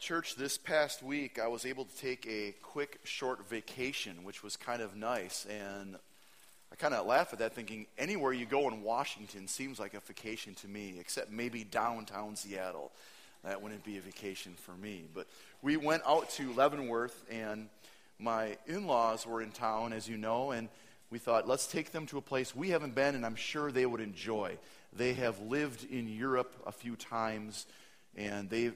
church, this past week I was able to take a quick, short vacation, which was kind of nice. And I kind of laugh at that, thinking anywhere you go in Washington seems like a vacation to me, except maybe downtown Seattle. That wouldn't be a vacation for me. But we went out to Leavenworth, and my in laws were in town, as you know, and we thought, let's take them to a place we haven't been, and I'm sure they would enjoy. They have lived in Europe a few times, and they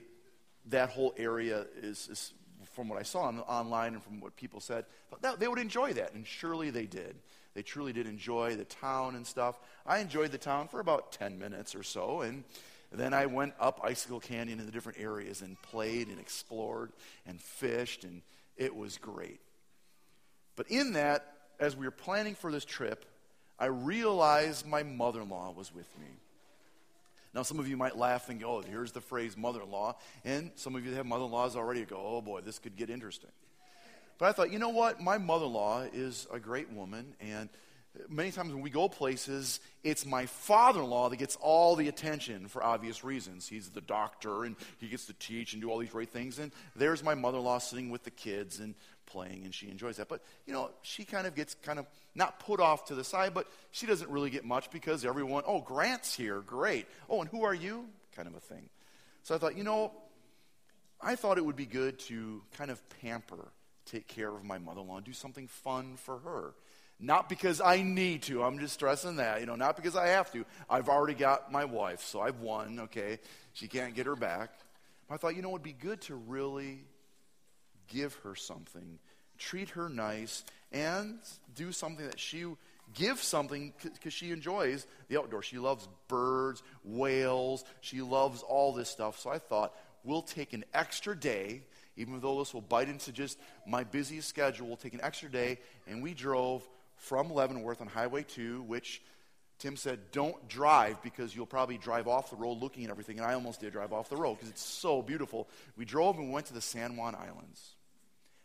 that whole area is, is from what I saw on, online and from what people said, that, they would enjoy that. And surely they did. They truly did enjoy the town and stuff. I enjoyed the town for about 10 minutes or so. And then I went up Icicle Canyon in the different areas and played and explored and fished. And it was great. But in that, as we were planning for this trip, I realized my mother in law was with me. Now, some of you might laugh and go, oh, here's the phrase mother in law. And some of you that have mother in laws already go, oh boy, this could get interesting. But I thought, you know what? My mother in law is a great woman. And many times when we go places, it's my father in law that gets all the attention for obvious reasons. He's the doctor and he gets to teach and do all these great things. And there's my mother in law sitting with the kids and playing, and she enjoys that. But, you know, she kind of gets kind of not put off to the side, but she doesn't really get much because everyone, oh, Grant's here, great. Oh, and who are you? Kind of a thing. So I thought, you know, I thought it would be good to kind of pamper, take care of my mother in law, do something fun for her. Not because I need to, I'm just stressing that, you know, not because I have to. I've already got my wife, so I've won, okay? She can't get her back. But I thought, you know, it would be good to really give her something, treat her nice, and do something that she give something because she enjoys the outdoors. She loves birds, whales. She loves all this stuff. So I thought we'll take an extra day, even though this will bite into just my busy schedule. We'll take an extra day, and we drove from Leavenworth on Highway 2, which Tim said, don't drive because you'll probably drive off the road looking at everything. And I almost did drive off the road because it's so beautiful. We drove and went to the San Juan Islands.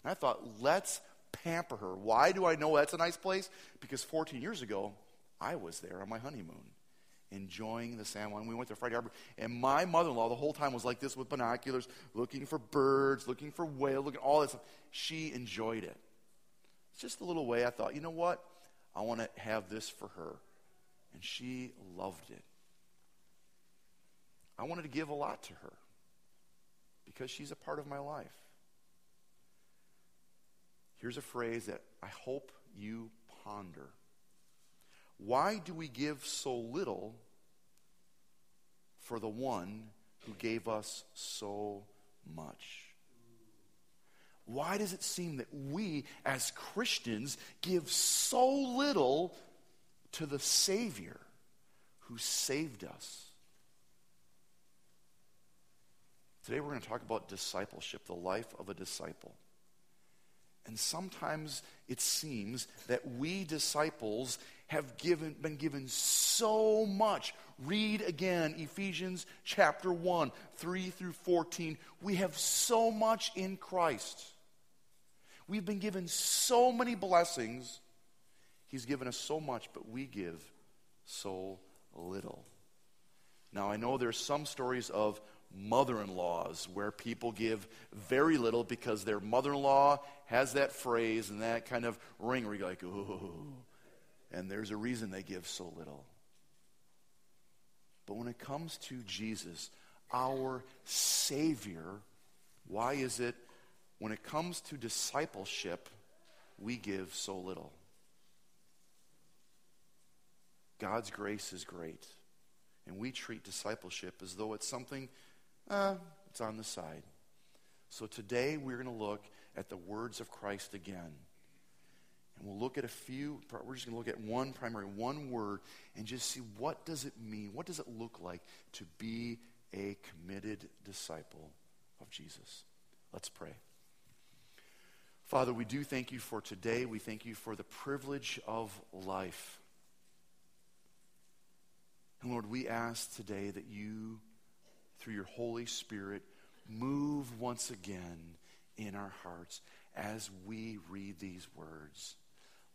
And I thought, let's pamper her. Why do I know that's a nice place? Because 14 years ago, I was there on my honeymoon, enjoying the San Juan. We went to Friday Harbor, and my mother in law the whole time was like this with binoculars, looking for birds, looking for whales, looking at all this. Stuff. She enjoyed it. It's just a little way I thought, you know what? I want to have this for her. And she loved it. I wanted to give a lot to her because she's a part of my life. Here's a phrase that I hope you ponder. Why do we give so little for the one who gave us so much? Why does it seem that we, as Christians, give so little to the Savior who saved us? Today we're going to talk about discipleship, the life of a disciple. And sometimes it seems that we disciples have given, been given so much. Read again Ephesians chapter 1, 3 through 14. We have so much in Christ. We've been given so many blessings. He's given us so much, but we give so little. Now, I know there's some stories of mother in laws where people give very little because their mother in law has that phrase and that kind of ring where you're like, ooh. And there's a reason they give so little. But when it comes to Jesus, our Savior, why is it when it comes to discipleship, we give so little? God's grace is great. And we treat discipleship as though it's something uh, it's on the side. So today we're going to look at the words of Christ again. And we'll look at a few, we're just going to look at one primary, one word, and just see what does it mean? What does it look like to be a committed disciple of Jesus? Let's pray. Father, we do thank you for today. We thank you for the privilege of life. And Lord, we ask today that you through your Holy Spirit, move once again in our hearts as we read these words.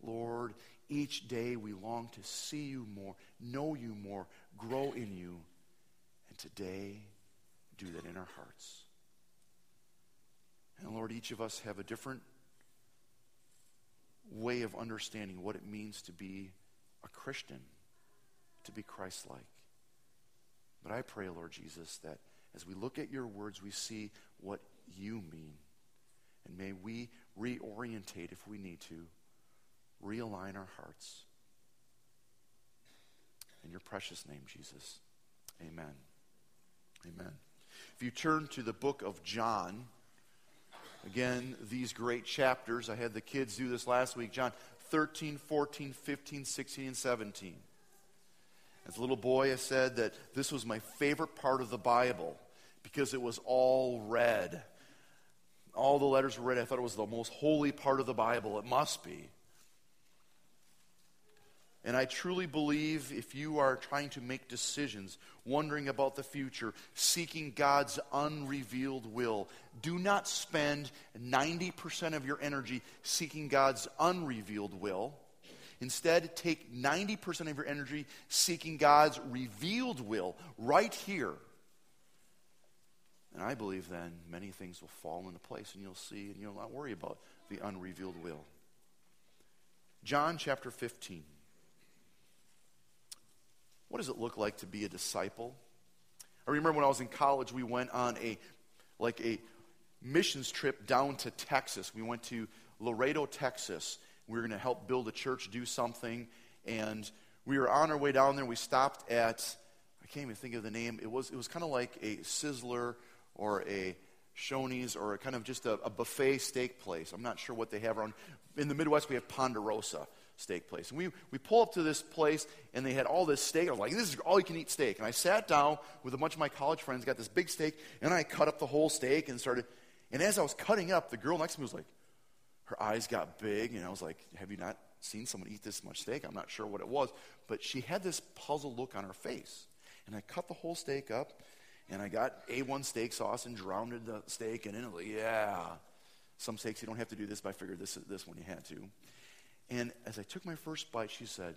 Lord, each day we long to see you more, know you more, grow in you. And today, do that in our hearts. And Lord, each of us have a different way of understanding what it means to be a Christian, to be Christ like. But I pray, Lord Jesus, that as we look at your words, we see what you mean. And may we reorientate if we need to, realign our hearts. In your precious name, Jesus. Amen. Amen. If you turn to the book of John, again, these great chapters, I had the kids do this last week John 13, 14, 15, 16, and 17. As a little boy, I said that this was my favorite part of the Bible because it was all red. All the letters were red. I thought it was the most holy part of the Bible. It must be. And I truly believe if you are trying to make decisions, wondering about the future, seeking God's unrevealed will, do not spend 90% of your energy seeking God's unrevealed will. Instead, take 90% of your energy seeking God's revealed will right here. And I believe then many things will fall into place and you'll see and you'll not worry about the unrevealed will. John chapter 15. What does it look like to be a disciple? I remember when I was in college, we went on a like a missions trip down to Texas. We went to Laredo, Texas. We were going to help build a church, do something, and we were on our way down there. We stopped at I can't even think of the name. It was it was kind of like a Sizzler or a Shoney's or a kind of just a, a buffet steak place. I'm not sure what they have around. In the Midwest, we have Ponderosa steak place. And we, we pull up to this place, and they had all this steak. I was like, this is all you can eat steak. And I sat down with a bunch of my college friends, got this big steak, and I cut up the whole steak and started. And as I was cutting up, the girl next to me was like, her eyes got big, and I was like, have you not seen someone eat this much steak? I'm not sure what it was. But she had this puzzled look on her face. And I cut the whole steak up, and I got A1 steak sauce and drowned the steak in it. Like, yeah. Some steaks you don't have to do this, but I figured this, this one you had to. And as I took my first bite, she said,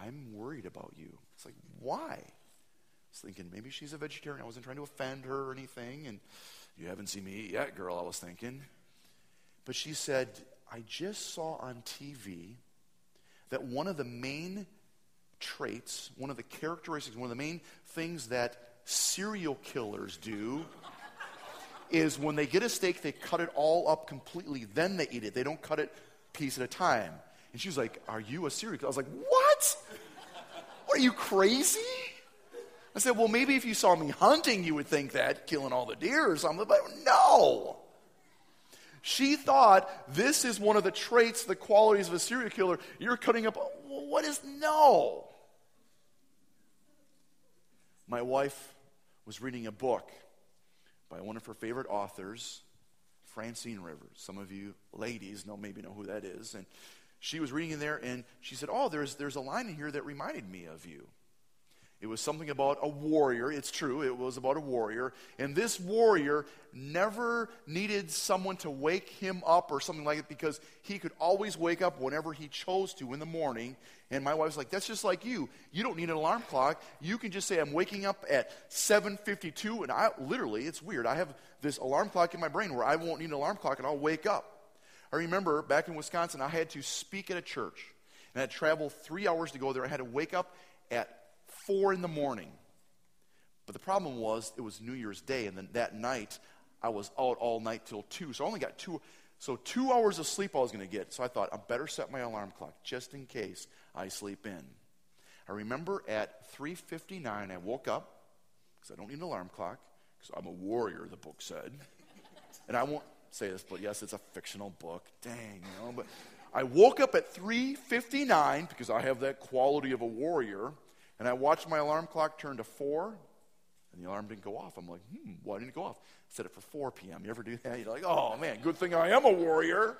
I'm worried about you. It's like, why? I was thinking maybe she's a vegetarian. I wasn't trying to offend her or anything. And you haven't seen me eat yet, girl, I was thinking. But she said, I just saw on TV that one of the main traits, one of the characteristics, one of the main things that serial killers do is when they get a steak, they cut it all up completely, then they eat it. They don't cut it piece at a time. And she was like, Are you a serial killer? I was like, What? What are you crazy? I said, Well, maybe if you saw me hunting, you would think that, killing all the deer or something, but no. She thought this is one of the traits, the qualities of a serial killer. You're cutting up. What is no? My wife was reading a book by one of her favorite authors, Francine Rivers. Some of you ladies know maybe know who that is. And she was reading in there and she said, Oh, there's, there's a line in here that reminded me of you. It was something about a warrior. It's true, it was about a warrior. And this warrior never needed someone to wake him up or something like it because he could always wake up whenever he chose to in the morning. And my wife's like, that's just like you. You don't need an alarm clock. You can just say, I'm waking up at 7.52. And I literally, it's weird. I have this alarm clock in my brain where I won't need an alarm clock and I'll wake up. I remember back in Wisconsin, I had to speak at a church. And I had to travel three hours to go there. I had to wake up at four in the morning. But the problem was, it was New Year's Day, and then that night, I was out all night till two. So I only got two. So two hours of sleep I was going to get. So I thought, I better set my alarm clock just in case I sleep in. I remember at 3.59, I woke up, because I don't need an alarm clock, because I'm a warrior, the book said. and I won't say this, but yes, it's a fictional book. Dang, you know. But I woke up at 3.59, because I have that quality of a warrior, and I watched my alarm clock turn to 4, and the alarm didn't go off. I'm like, hmm, why didn't it go off? I set it for 4 p.m. You ever do that? You're like, oh man, good thing I am a warrior.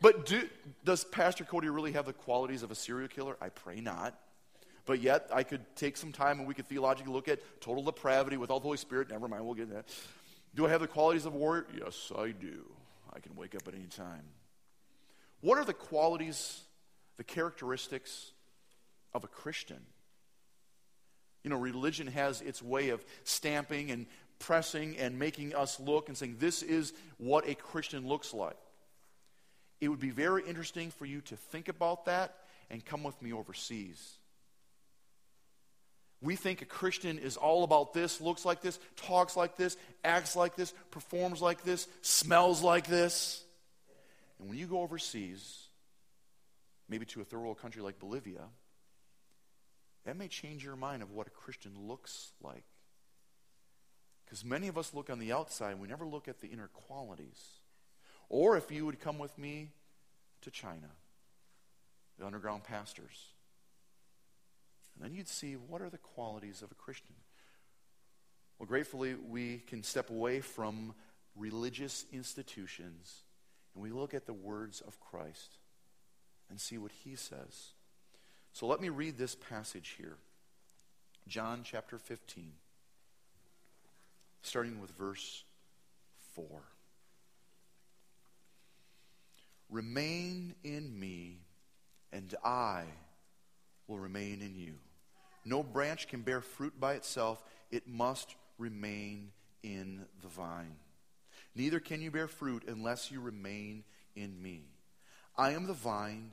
But do, does Pastor Cody really have the qualities of a serial killer? I pray not. But yet, I could take some time and we could theologically look at total depravity without the Holy Spirit. Never mind, we'll get that. Do I have the qualities of a warrior? Yes, I do. I can wake up at any time. What are the qualities, the characteristics of a Christian. You know, religion has its way of stamping and pressing and making us look and saying, this is what a Christian looks like. It would be very interesting for you to think about that and come with me overseas. We think a Christian is all about this, looks like this, talks like this, acts like this, performs like this, smells like this. And when you go overseas, maybe to a third world country like Bolivia, that may change your mind of what a Christian looks like. Because many of us look on the outside, we never look at the inner qualities. Or if you would come with me to China, the underground pastors, and then you'd see what are the qualities of a Christian. Well, gratefully, we can step away from religious institutions and we look at the words of Christ and see what he says. So let me read this passage here John chapter 15, starting with verse 4. Remain in me, and I will remain in you. No branch can bear fruit by itself, it must remain in the vine. Neither can you bear fruit unless you remain in me. I am the vine,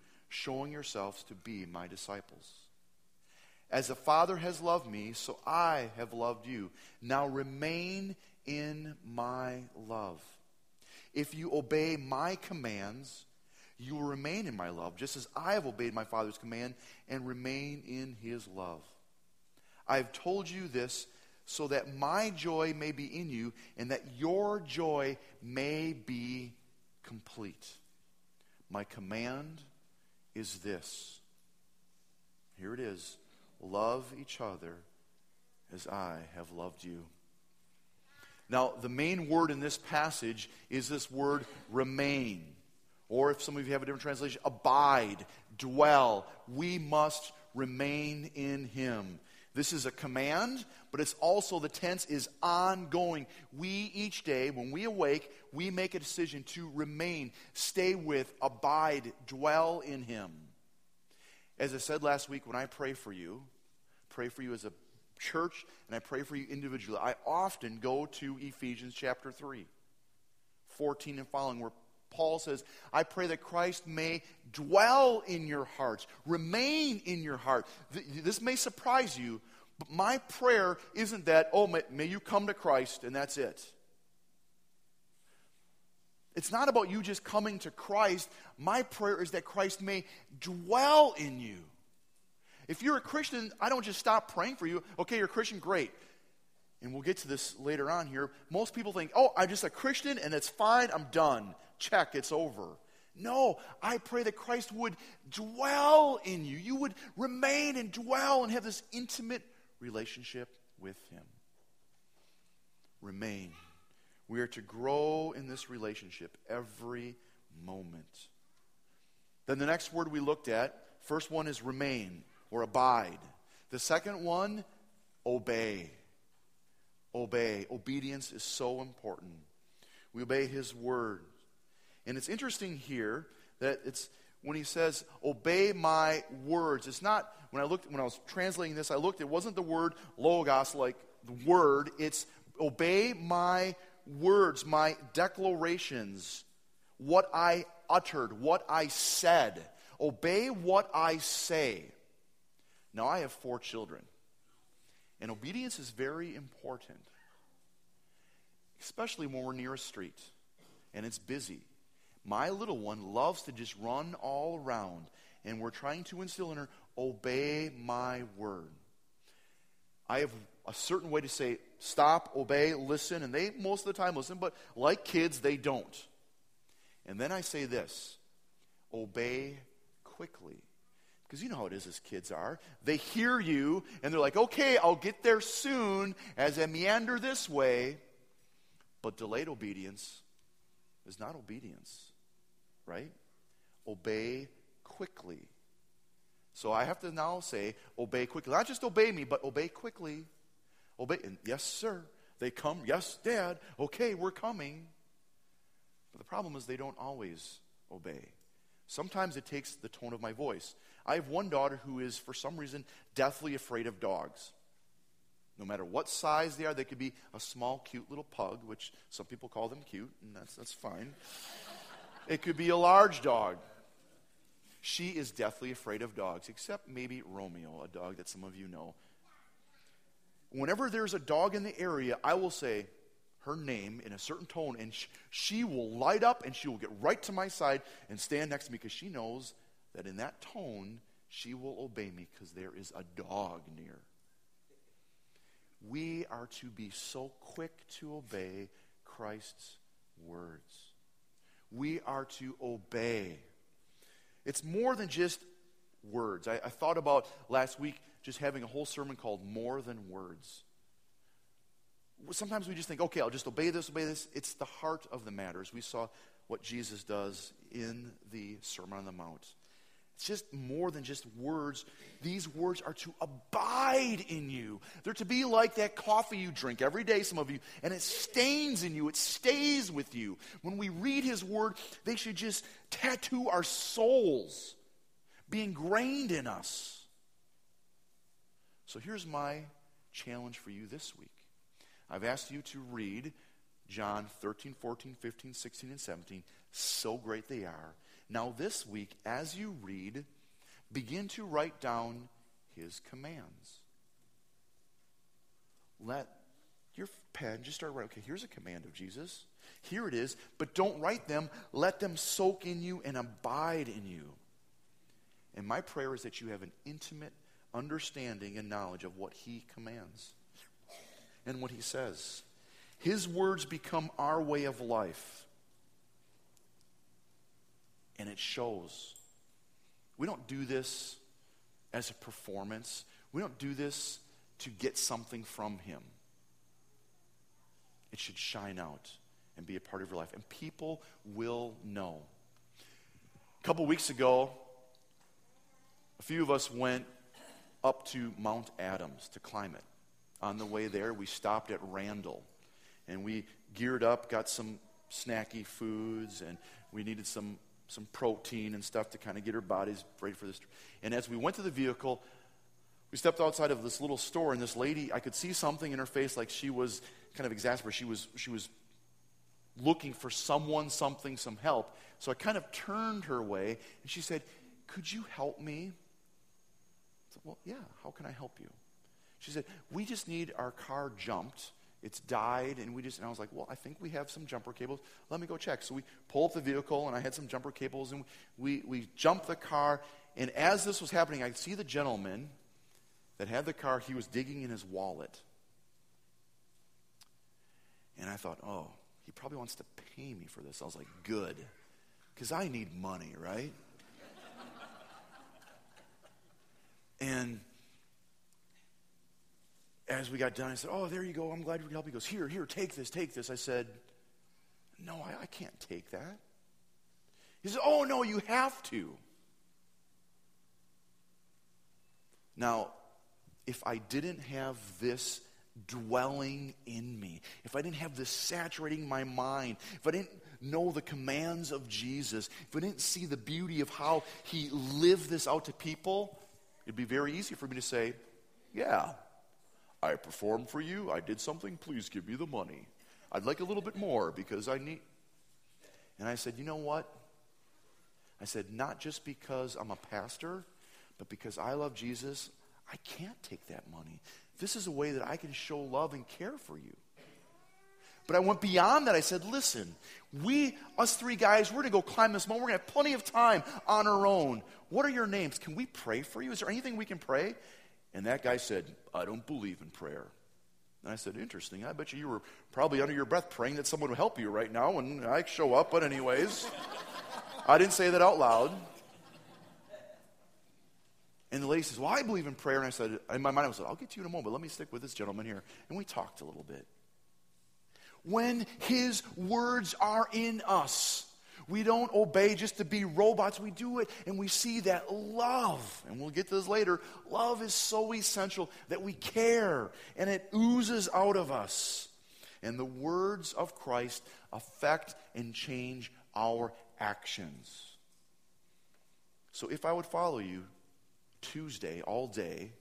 showing yourselves to be my disciples. As the Father has loved me, so I have loved you. Now remain in my love. If you obey my commands, you will remain in my love, just as I have obeyed my Father's command and remain in his love. I have told you this so that my joy may be in you and that your joy may be complete. My command is this. Here it is love each other as I have loved you. Now, the main word in this passage is this word remain. Or if some of you have a different translation, abide, dwell. We must remain in him. This is a command, but it's also the tense is ongoing. We each day, when we awake, we make a decision to remain, stay with, abide, dwell in Him. As I said last week, when I pray for you, pray for you as a church, and I pray for you individually, I often go to Ephesians chapter 3, 14 and following, where Paul says, I pray that Christ may dwell in your hearts, remain in your heart. This may surprise you, but my prayer isn't that, oh, may, may you come to Christ and that's it. It's not about you just coming to Christ. My prayer is that Christ may dwell in you. If you're a Christian, I don't just stop praying for you. Okay, you're a Christian, great. And we'll get to this later on here. Most people think, oh, I'm just a Christian and it's fine, I'm done check, it's over. No, I pray that Christ would dwell in you. You would remain and dwell and have this intimate relationship with Him. Remain. We are to grow in this relationship every moment. Then the next word we looked at, first one is remain or abide. The second one, obey. Obey. Obedience is so important. We obey His word. And it's interesting here that it's when he says, obey my words. It's not, when I looked, when I was translating this, I looked, it wasn't the word logos, like the word. It's obey my words, my declarations, what I uttered, what I said. Obey what I say. Now, I have four children, and obedience is very important, especially when we're near a street and it's busy my little one loves to just run all around, and we're trying to instill in her, obey my word. I have a certain way to say, stop, obey, listen, and they most of the time listen, but like kids, they don't. And then I say this obey quickly. Because you know how it is as kids are. They hear you, and they're like, okay, I'll get there soon as I meander this way. But delayed obedience is not obedience, right? Obey quickly. So I have to now say, obey quickly. Not just obey me, but obey quickly. Obey. And yes, sir. They come. Yes, dad. Okay, we're coming. But the problem is they don't always obey. Sometimes it takes the tone of my voice. I have one daughter who is, for some reason, deathly afraid of dogs. No matter what size they are, they could be a small, cute little pug, which some people call them cute, and that's, that's fine. It could be a large dog. She is deathly afraid of dogs, except maybe Romeo, a dog that some of you know. Whenever there's a dog in the area, I will say her name in a certain tone, and sh- she will light up and she will get right to my side and stand next to me because she knows that in that tone, she will obey me because there is a dog near. We are to be so quick to obey Christ's words. We are to obey. It's more than just words. I, I, thought about last week just having a whole sermon called More Than Words. Sometimes we just think, okay, I'll just obey this, obey this. It's the heart of the matter, as we saw what Jesus does in the Sermon on the Mount. It's just more than just words. These words are to abide in you. They're to be like that coffee you drink every day, some of you, and it stains in you, it stays with you. When we read His Word, they should just tattoo our souls, be ingrained in us. So here's my challenge for you this week I've asked you to read John 13, 14, 15, 16, and 17. So great they are. Now, this week, as you read, begin to write down his commands. Let your pen just start writing. Okay, here's a command of Jesus. Here it is, but don't write them. Let them soak in you and abide in you. And my prayer is that you have an intimate understanding and knowledge of what he commands and what he says. His words become our way of life and it shows. We don't do this as a performance, we don't do this to get something from Him. It should shine out and be a part of your life, and people will know. A couple weeks ago, a few of us went up to Mount Adams to climb it. On the way there, we stopped at Randle and we geared up, got some snacky foods, and we needed some some protein and stuff to kind of get her bodies ready for this. And as we went to the vehicle, we stepped outside of this little store, and this lady, I could see something in her face like she was kind of exasperated. She was, she was looking for someone, something, some help. So I kind of turned her way, and she said, Could you help me? I said, Well, yeah, how can I help you? She said, We just need our car jumped it's died, and we just, and I was like, well, I think we have some jumper cables. Let me go check. So we pull up the vehicle, and I had some jumper cables, and we, we jumped the car. And as this was happening, I see the gentleman that had the car, he was digging in his wallet. And I thought, oh, he probably wants to pay me for this. I was like, good, because I need money, right? and as we got done, I said, Oh, there you go. I'm glad you could help. He goes, Here, here, take this, take this. I said, No, I, I can't take that. He said, Oh, no, you have to. Now, if I didn't have this dwelling in me, if I didn't have this saturating my mind, if I didn't know the commands of Jesus, if I didn't see the beauty of how he lived this out to people, it'd be very easy for me to say, Yeah, I performed for you. I did something. Please give me the money. I'd like a little bit more because I need. And I said, You know what? I said, Not just because I'm a pastor, but because I love Jesus, I can't take that money. This is a way that I can show love and care for you. But I went beyond that. I said, listen, we, us three guys, we're going to go climb this mountain. We're going to have plenty of time on our own. What are your names? Can we pray for you? Is there anything we can pray? And that guy said, I don't believe in prayer. And I said, Interesting. I bet you you were probably under your breath praying that someone would help you right now, and I show up, but, anyways, I didn't say that out loud. And the lady says, Well, I believe in prayer. And I said, In my mind, I was like, I'll get to you in a moment, but let me stick with this gentleman here. And we talked a little bit. when His words are in us. We don't obey just to be robots. We do it and we see that love, and we'll get to this later, love is so essential that we care and it oozes out of us. And the words of Christ affect and change our actions. So if I would follow you Tuesday all day,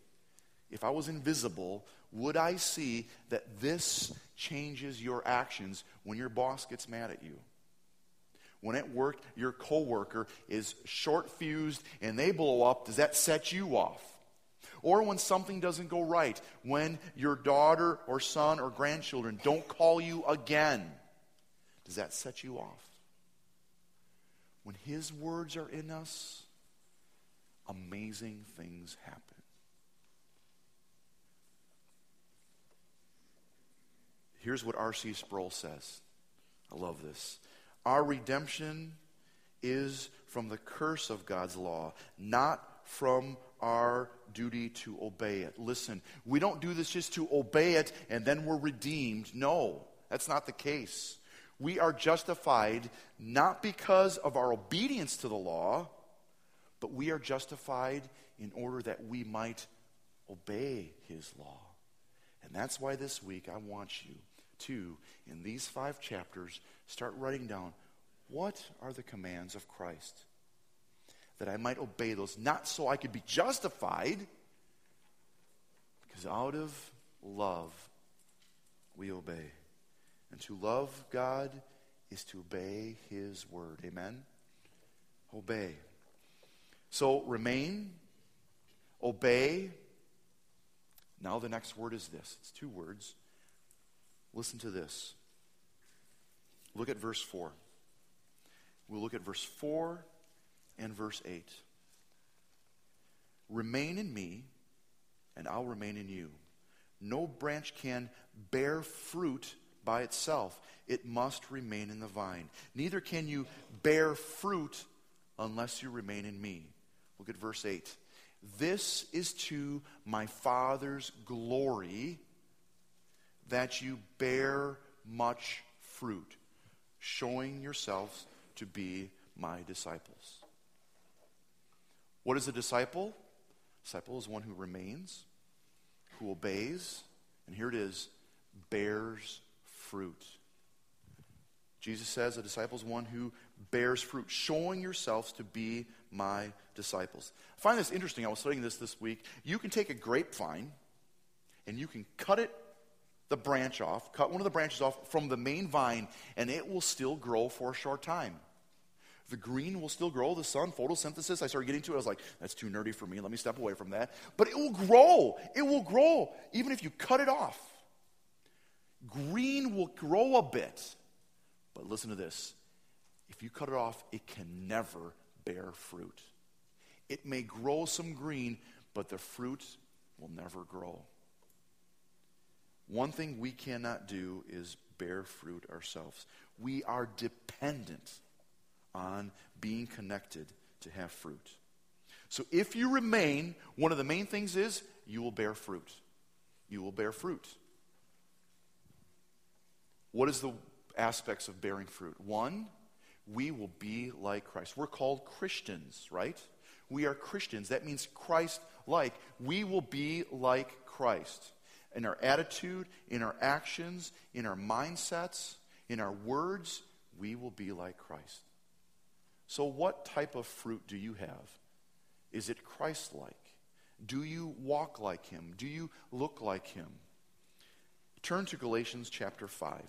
if I was invisible, would I see that this changes your actions when your boss gets mad at you? When at work your coworker is short fused and they blow up, does that set you off? Or when something doesn't go right, when your daughter or son or grandchildren don't call you again, does that set you off? When his words are in us, amazing things happen. Here's what R.C. Sproul says. I love this. Our redemption is from the curse of God's law, not from our duty to obey it. Listen, we don't do this just to obey it and then we're redeemed. No, that's not the case. We are justified not because of our obedience to the law, but we are justified in order that we might obey his law. And that's why this week I want you to, in these five chapters, start writing down what are the commands of Christ? That I might obey those, not so I could be justified, because out of love we obey. And to love God is to obey His word. Amen? Obey. So remain, obey. Now the next word is this it's two words. Listen to this. Look at verse 4. We'll look at verse 4 and verse 8. Remain in me, and I'll remain in you. No branch can bear fruit by itself, it must remain in the vine. Neither can you bear fruit unless you remain in me. Look at verse 8. This is to my Father's glory that you bear much fruit, showing yourselves to be my disciples. What is a disciple? Disciple is one who remains, who obeys, and here it is, bears fruit. Jesus says a disciple is one who bears fruit, showing yourselves to be my disciples. I find this interesting. I was studying this this week. You can take a grapevine and you can cut it the branch off, cut one of the branches off from the main vine, and it will still grow for a short time. The green will still grow, the sun, photosynthesis. I started getting to it. I was like, that's too nerdy for me. Let me step away from that. But it will grow. It will grow, even if you cut it off. Green will grow a bit. But listen to this if you cut it off, it can never bear fruit. It may grow some green, but the fruit will never grow. One thing we cannot do is bear fruit ourselves. We are dependent on being connected to have fruit. So if you remain, one of the main things is you will bear fruit. You will bear fruit. What is the aspects of bearing fruit? One, we will be like Christ. We're called Christians, right? We are Christians. That means Christ like. We will be like Christ in our attitude, in our actions, in our mindsets, in our words, we will be like Christ. So, what type of fruit do you have? Is it Christ like? Do you walk like him? Do you look like him? Turn to Galatians chapter 5.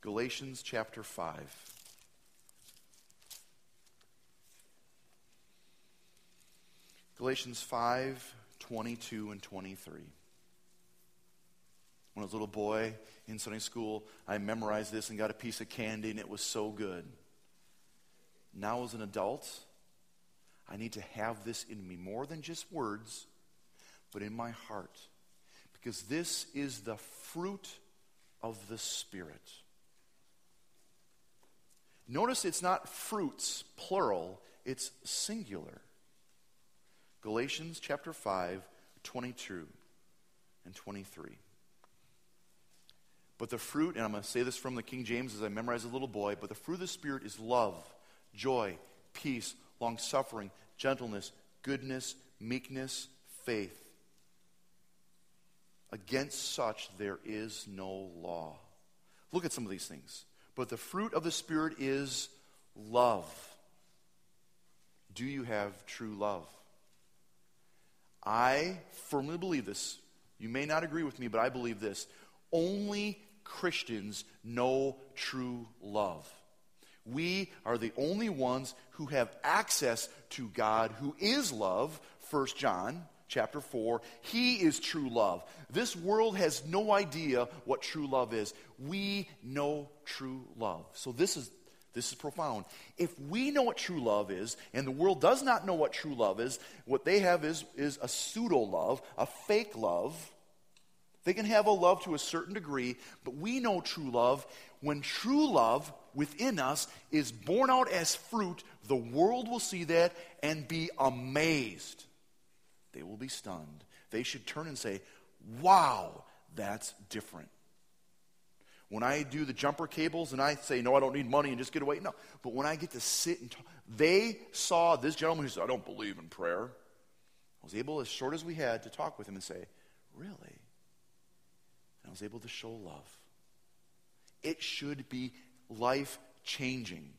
Galatians chapter 5. Galatians 5 22 and 23. When I was a little boy in Sunday school, I memorized this and got a piece of candy, and it was so good. Now, as an adult, I need to have this in me more than just words, but in my heart. Because this is the fruit of the Spirit. Notice it's not fruits, plural, it's singular. Galatians chapter 5, 22. and 23. But the fruit, and I'm going to say this from the King James as I memorize a little boy, but the fruit of the Spirit is love, joy, peace, long suffering, gentleness, goodness, meekness, faith. Against such there is no law. Look at some of these things. But the fruit of the Spirit is love. Do you have true love? I firmly believe this. You may not agree with me, but I believe this. Only Christians know true love. We are the only ones who have access to God who is love, 1 John chapter 4. He is true love. This world has no idea what true love is. We know true love. So this is this is profound. If we know what true love is, and the world does not know what true love is, what they have is, is a pseudo love, a fake love. They can have a love to a certain degree, but we know true love. When true love within us is born out as fruit, the world will see that and be amazed. They will be stunned. They should turn and say, Wow, that's different. When I do the jumper cables and I say, no, I don't need money and just get away, no. But when I get to sit and talk, they saw this gentleman who said, I don't believe in prayer. I was able, as short as we had, to talk with him and say, really? And I was able to show love. It should be life changing.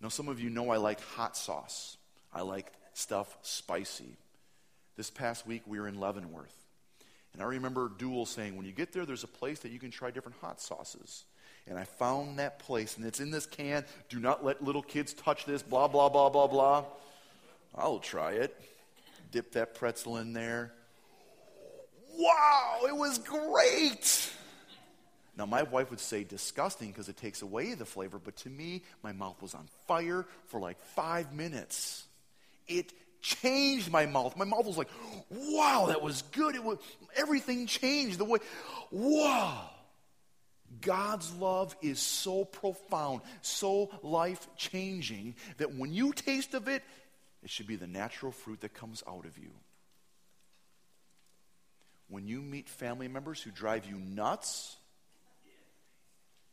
Now, some of you know I like hot sauce, I like stuff spicy. This past week, we were in Leavenworth. And I remember Duel saying, when you get there, there's a place that you can try different hot sauces. And I found that place, and it's in this can. Do not let little kids touch this, blah, blah, blah, blah, blah. I'll try it. Dip that pretzel in there. Wow, it was great. Now, my wife would say disgusting because it takes away the flavor, but to me, my mouth was on fire for like five minutes. It changed my mouth. My mouth was like, wow, that was good. It was, everything changed the way, wow. God's love is so profound, so life changing, that when you taste of it, it should be the natural fruit that comes out of you. When you meet family members who drive you nuts,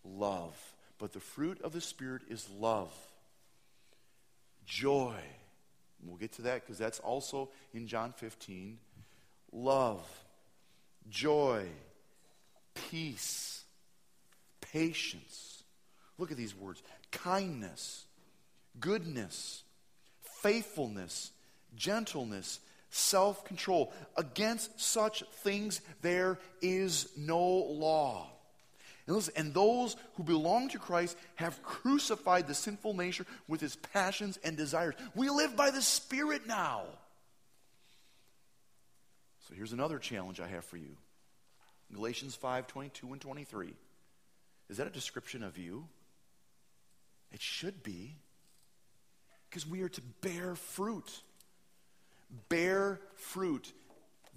love. But the fruit of the Spirit is love, joy We'll get to that because that's also in John 15. Love, joy, peace, patience. Look at these words kindness, goodness, faithfulness, gentleness, self control. Against such things there is no law. And, listen, and those who belong to Christ have crucified the sinful nature with its passions and desires. We live by the Spirit now. So here's another challenge I have for you Galatians 5 22 and 23. Is that a description of you? It should be. Because we are to bear fruit. Bear fruit.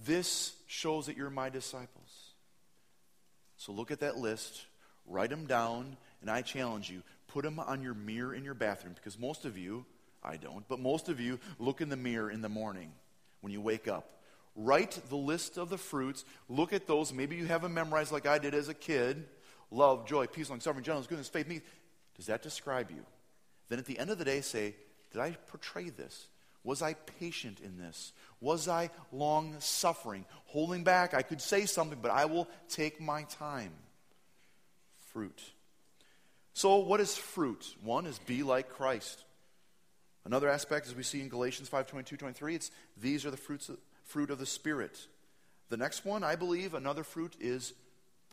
This shows that you're my disciples. So look at that list, write them down, and I challenge you put them on your mirror in your bathroom because most of you, I don't, but most of you look in the mirror in the morning when you wake up. Write the list of the fruits. Look at those. Maybe you have them memorized like I did as a kid love, joy, peace, long suffering, gentleness, goodness, faith, meekness. Does that describe you? Then at the end of the day, say, Did I portray this? Was I patient in this? Was I long suffering? Holding back? I could say something, but I will take my time. Fruit. So, what is fruit? One is be like Christ. Another aspect, as we see in Galatians 5 22, 23, it's these are the fruits of, fruit of the Spirit. The next one, I believe, another fruit is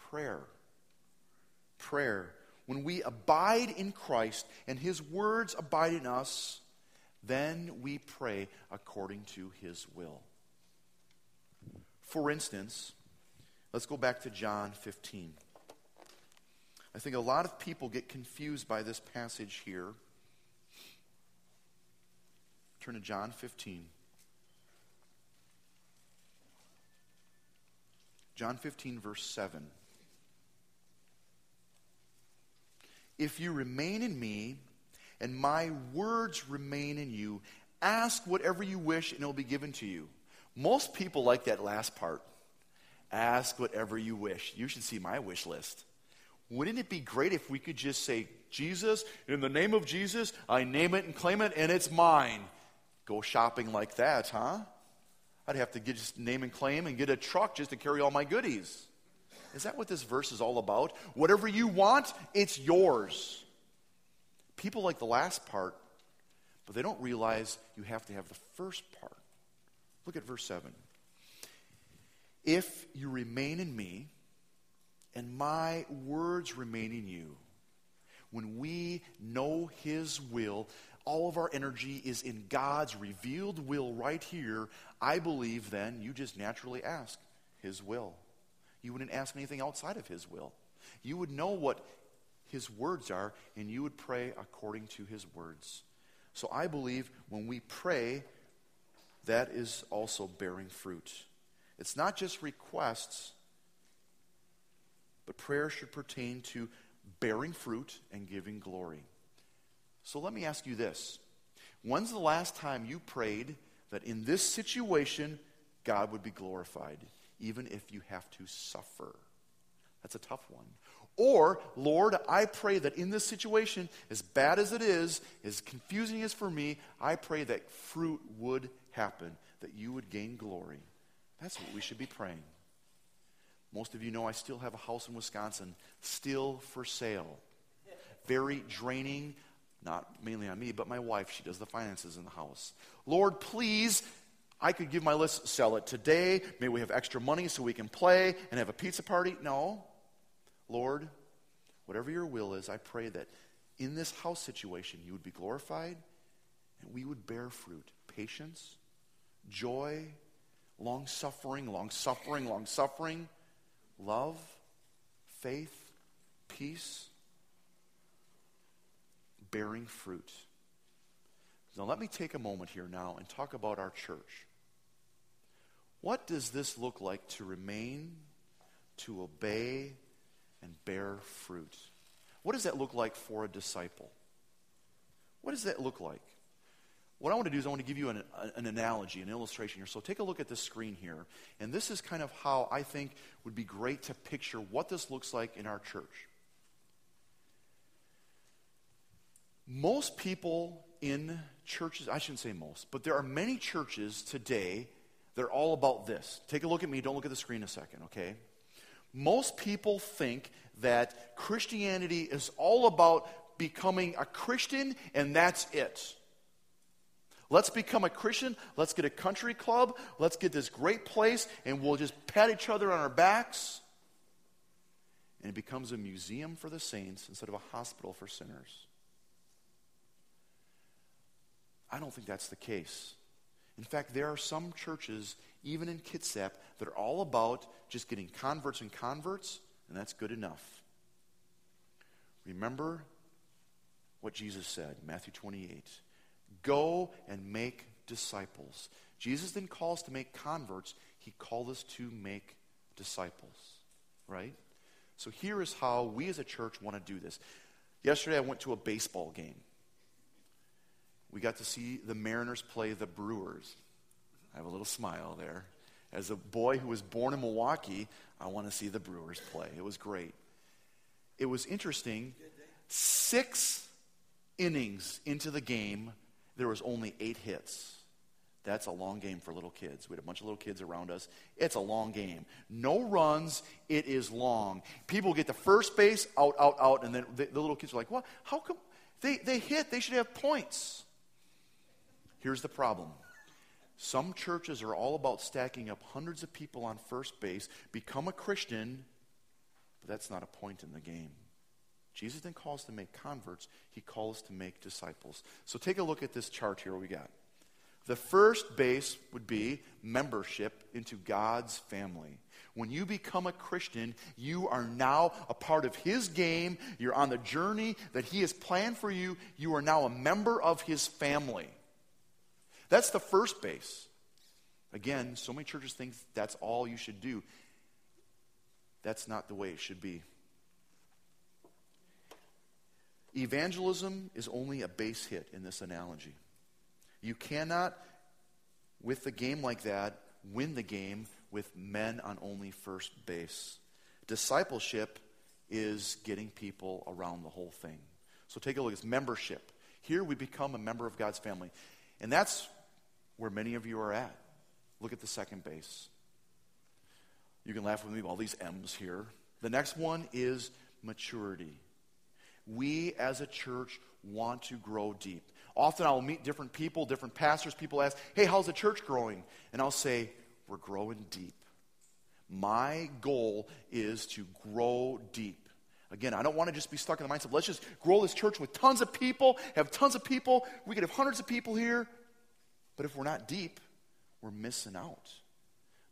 prayer. Prayer. When we abide in Christ and His words abide in us, then we pray according to his will. For instance, let's go back to John 15. I think a lot of people get confused by this passage here. Turn to John 15. John 15, verse 7. If you remain in me, and my words remain in you. Ask whatever you wish, and it will be given to you. Most people like that last part. Ask whatever you wish. You should see my wish list. Wouldn't it be great if we could just say, Jesus, in the name of Jesus, I name it and claim it, and it's mine? Go shopping like that, huh? I'd have to get, just name and claim and get a truck just to carry all my goodies. Is that what this verse is all about? Whatever you want, it's yours. People like the last part, but they don't realize you have to have the first part. Look at verse 7. If you remain in me, and my words remain in you, when we know His will, all of our energy is in God's revealed will right here. I believe then you just naturally ask His will. You wouldn't ask anything outside of His will. You would know what His words are, and you would pray according to His words. So I believe when we pray, that is also bearing fruit. It's not just requests, but prayer should pertain to bearing fruit and giving glory. So let me ask you this When's the last time you prayed that in this situation, God would be glorified, even if you have to suffer? That's a tough one. Or, Lord, I pray that in this situation, as bad as it is, as confusing as for me, I pray that fruit would happen, that you would gain glory. That's what we should be praying. Most of you know I still have a house in Wisconsin, still for sale. Very draining, not mainly on me, but my wife. She does the finances in the house. Lord, please, I could give my list, sell it today. Maybe we have extra money so we can play and have a pizza party. No. Lord, whatever your will is, I pray that in this house situation you would be glorified and we would bear fruit patience, joy, long suffering, long suffering, long suffering love, faith, peace, bearing fruit. Now, let me take a moment here now and talk about our church. What does this look like to remain, to obey, and bear fruit? What does that look like for a disciple? What does that look like? what I want to do is I want to give you an, an analogy, an illustration here. So take a look at this screen here. And this is kind of how I think would be great to picture what this looks like in our church. Most people in churches, I shouldn't say most, but there are many churches today that are all about this. Take a look at me, don't look at the screen a second, okay? Most people think that Christianity is all about becoming a Christian and that's it. Let's become a Christian. Let's get a country club. Let's get this great place, and we'll just pat each other on our backs. And it becomes a museum for the saints instead of a hospital for sinners. I don't think that's the case. In fact, there are some churches, even in Kitsap, that are all about just getting converts and converts, and that's good enough. Remember what Jesus said, Matthew 28. Go and make disciples. Jesus didn't call us to make converts, he called us to make disciples, right? So here is how we as a church want to do this. Yesterday I went to a baseball game. We got to see the Mariners play the Brewers. I have a little smile there. As a boy who was born in Milwaukee, I want to see the Brewers play. It was great. It was interesting. Six innings into the game, there was only eight hits. That's a long game for little kids. We had a bunch of little kids around us. It's a long game. No runs, it is long. People get to first base, out, out, out, and then the, the little kids are like, what? How come they, they hit? They should have points. Here's the problem. Some churches are all about stacking up hundreds of people on first base, become a Christian, but that's not a point in the game. Jesus didn't call us to make converts, he called us to make disciples. So take a look at this chart here we got. The first base would be membership into God's family. When you become a Christian, you are now a part of His game. You're on the journey that He has planned for you. You are now a member of His family. That's the first base. Again, so many churches think that's all you should do. That's not the way it should be. Evangelism is only a base hit in this analogy. You cannot, with a game like that, win the game with men on only first base. Discipleship is getting people around the whole thing. So take a look. It's membership. Here we become a member of God's family. And that's where many of you are at. Look at the second base. You can laugh with me, all these M's here. The next one is maturity. We as a church want to grow deep. Often I'll meet different people, different pastors. People ask, hey, how's the church growing? And I'll say, we're growing deep. My goal is to grow deep. Again, I don't want to just be stuck in the mindset, let's just grow this church with tons of people, have tons of people. We could have hundreds of people here. But if we're not deep, we're missing out.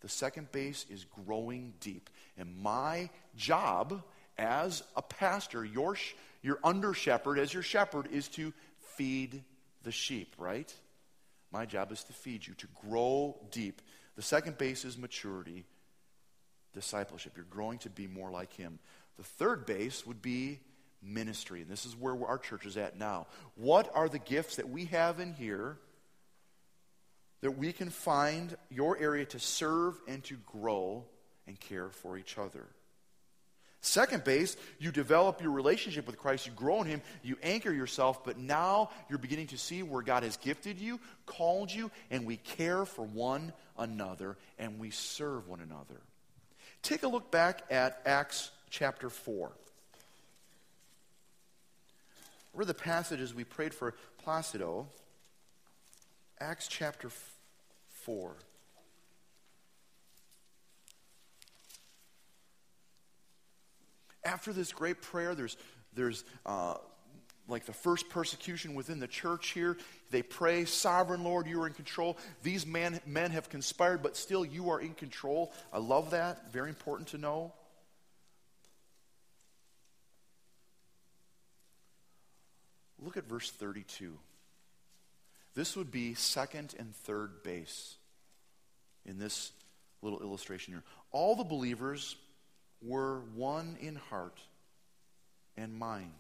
The second base is growing deep. And my job as a pastor, your, your under shepherd, as your shepherd, is to feed the sheep, right? My job is to feed you, to grow deep. The second base is maturity, discipleship. You're growing to be more like Him. The third base would be ministry. And this is where our church is at now. What are the gifts that we have in here that we can find your area to serve and to grow and care for each other? Second base, you develop your relationship with Christ, you grow in Him, you anchor yourself, but now you're beginning to see where God has gifted you, called you, and we care for one another and we serve one another. Take a look back at Acts chapter 4. Read the passages we prayed for Placido. Acts chapter 4. After this great prayer, there's, there's uh, like the first persecution within the church here. They pray, Sovereign Lord, you are in control. These men, men have conspired, but still you are in control. I love that. Very important to know. Look at verse 32. This would be second and third base in this little illustration here. All the believers were one in heart and mind.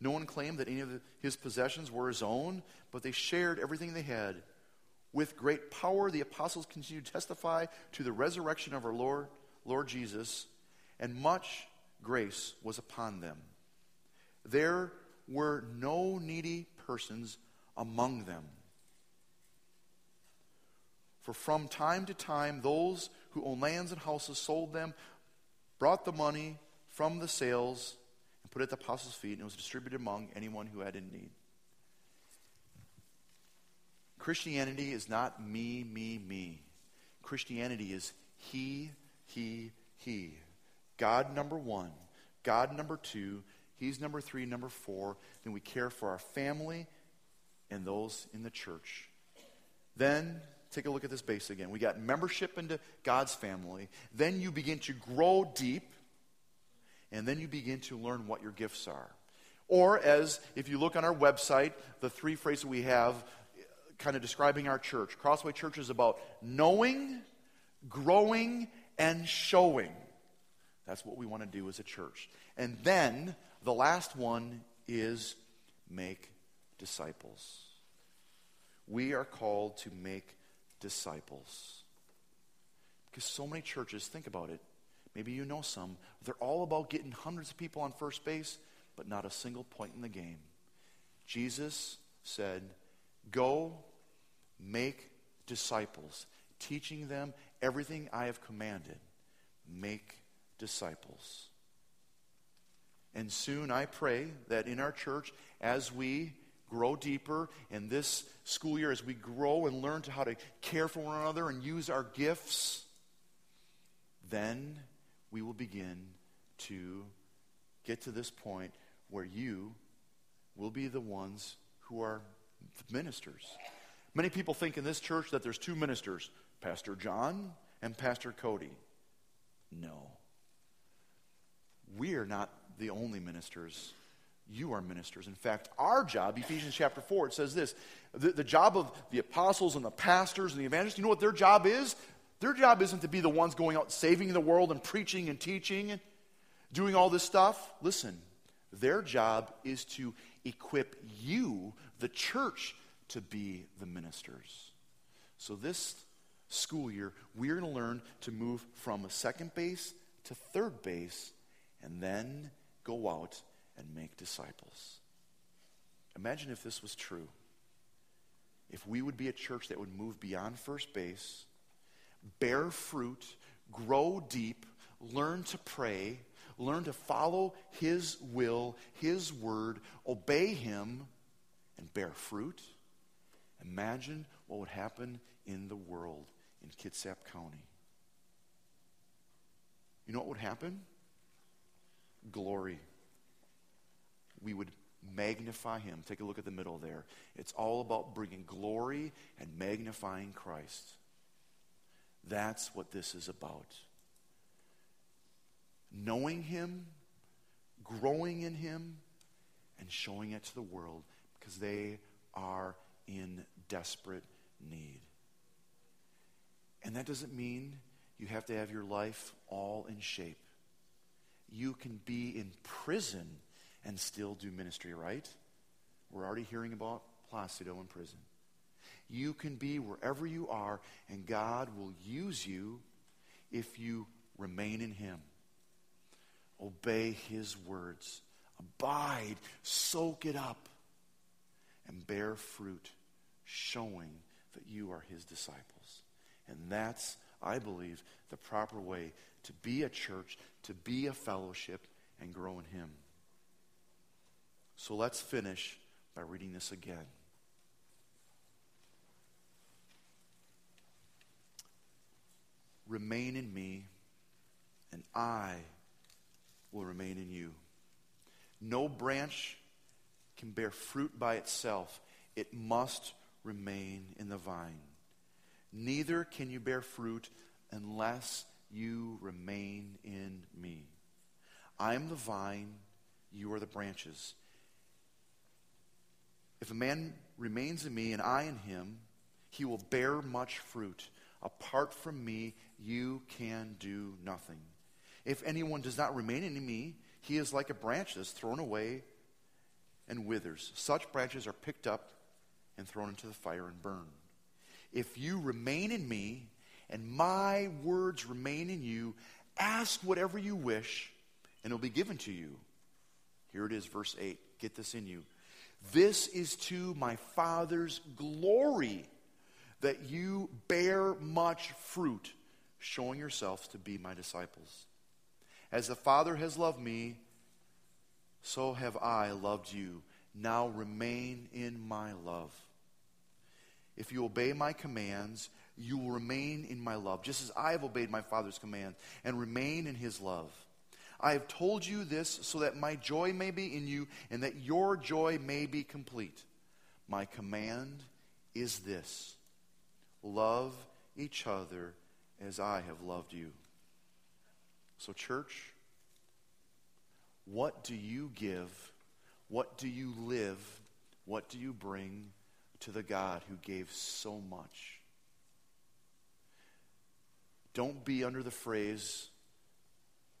No one claimed that any of his possessions were his own, but they shared everything they had. With great power, the apostles continued to testify to the resurrection of our Lord, Lord Jesus, and much grace was upon them. There were no needy persons among them. For from time to time, those who owned lands and houses sold them, brought the money from the sales, and put it at the apostles' feet, and it was distributed among anyone who had in need. Christianity is not me, me, me. Christianity is he, he, he. God number one, God number two, He's number three, number four. Then we care for our family and those in the church. Then take a look at this base again. We got membership into God's family. Then you begin to grow deep, and then you begin to learn what your gifts are. Or, as if you look on our website, the three phrases we have kind of describing our church Crossway Church is about knowing, growing, and showing. That's what we want to do as a church. And then the last one is make disciples. We are called to make disciples. Because so many churches, think about it, maybe you know some, they're all about getting hundreds of people on first base, but not a single point in the game. Jesus said, Go make disciples, teaching them everything I have commanded. Make disciples. And soon I pray that in our church, as we grow deeper in this school year, as we grow and learn to how to care for one another and use our gifts, then we will begin to get to this point where you will be the ones who are ministers. Many people think in this church that there's two ministers, Pastor John and Pastor Cody. No. We are not the only ministers. You are ministers. In fact, our job, Ephesians chapter 4, it says this the, the job of the apostles and the pastors and the evangelists, you know what their job is? Their job isn't to be the ones going out saving the world and preaching and teaching and doing all this stuff. Listen, their job is to equip you, the church, to be the ministers. So, this school year, we're going to learn to move from a second base to third base and then go out and make disciples. Imagine if this was true. If we would be a church that would move beyond first base, bear fruit, grow deep, learn to pray, learn to follow His will, His word, obey Him, and bear fruit. Imagine what would happen in the world in Kitsap County. You know what would happen? Glory. We would magnify Him. Take a look at the middle there. It's all about bringing glory and magnifying Christ. That's what this is about. Knowing Him, growing in Him, and showing it to the world because they are in desperate need. And that doesn't mean you have to have your life all in shape. You can be in prison and still do ministry, right? We're already hearing about Placido in prison. You can be wherever you are, and God will use you if you remain in Him. Obey His words. Abide, soak it up, and bear fruit, showing that you are His disciples. And that's, I believe, the proper way to be a church, to be a fellowship, and grow in Him. So let's finish by reading this again. Remain in me, and I will remain in you. No branch can bear fruit by itself, it must remain in the vine. Neither can you bear fruit unless you remain in me. I am the vine, you are the branches. If a man remains in me and I in him, he will bear much fruit. Apart from me, you can do nothing. If anyone does not remain in me, he is like a branch that's thrown away and withers. Such branches are picked up and thrown into the fire and burned. If you remain in me and my words remain in you, ask whatever you wish and it'll be given to you. Here it is, verse 8. Get this in you. This is to my Father's glory that you bear much fruit, showing yourselves to be my disciples. As the Father has loved me, so have I loved you. Now remain in my love. If you obey my commands, you will remain in my love, just as I have obeyed my Father's command and remain in his love. I have told you this so that my joy may be in you and that your joy may be complete. My command is this love each other as I have loved you. So, church, what do you give? What do you live? What do you bring to the God who gave so much? Don't be under the phrase,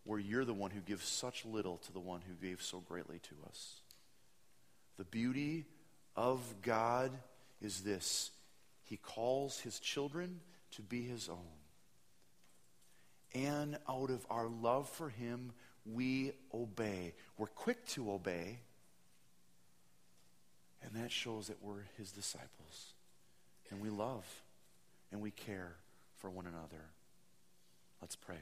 where you're the one who gives such little to the one who gave so greatly to us. The beauty of God is this He calls His children to be His own. And out of our love for Him, we obey. We're quick to obey. And that shows that we're His disciples. And we love and we care for one another. Let's pray.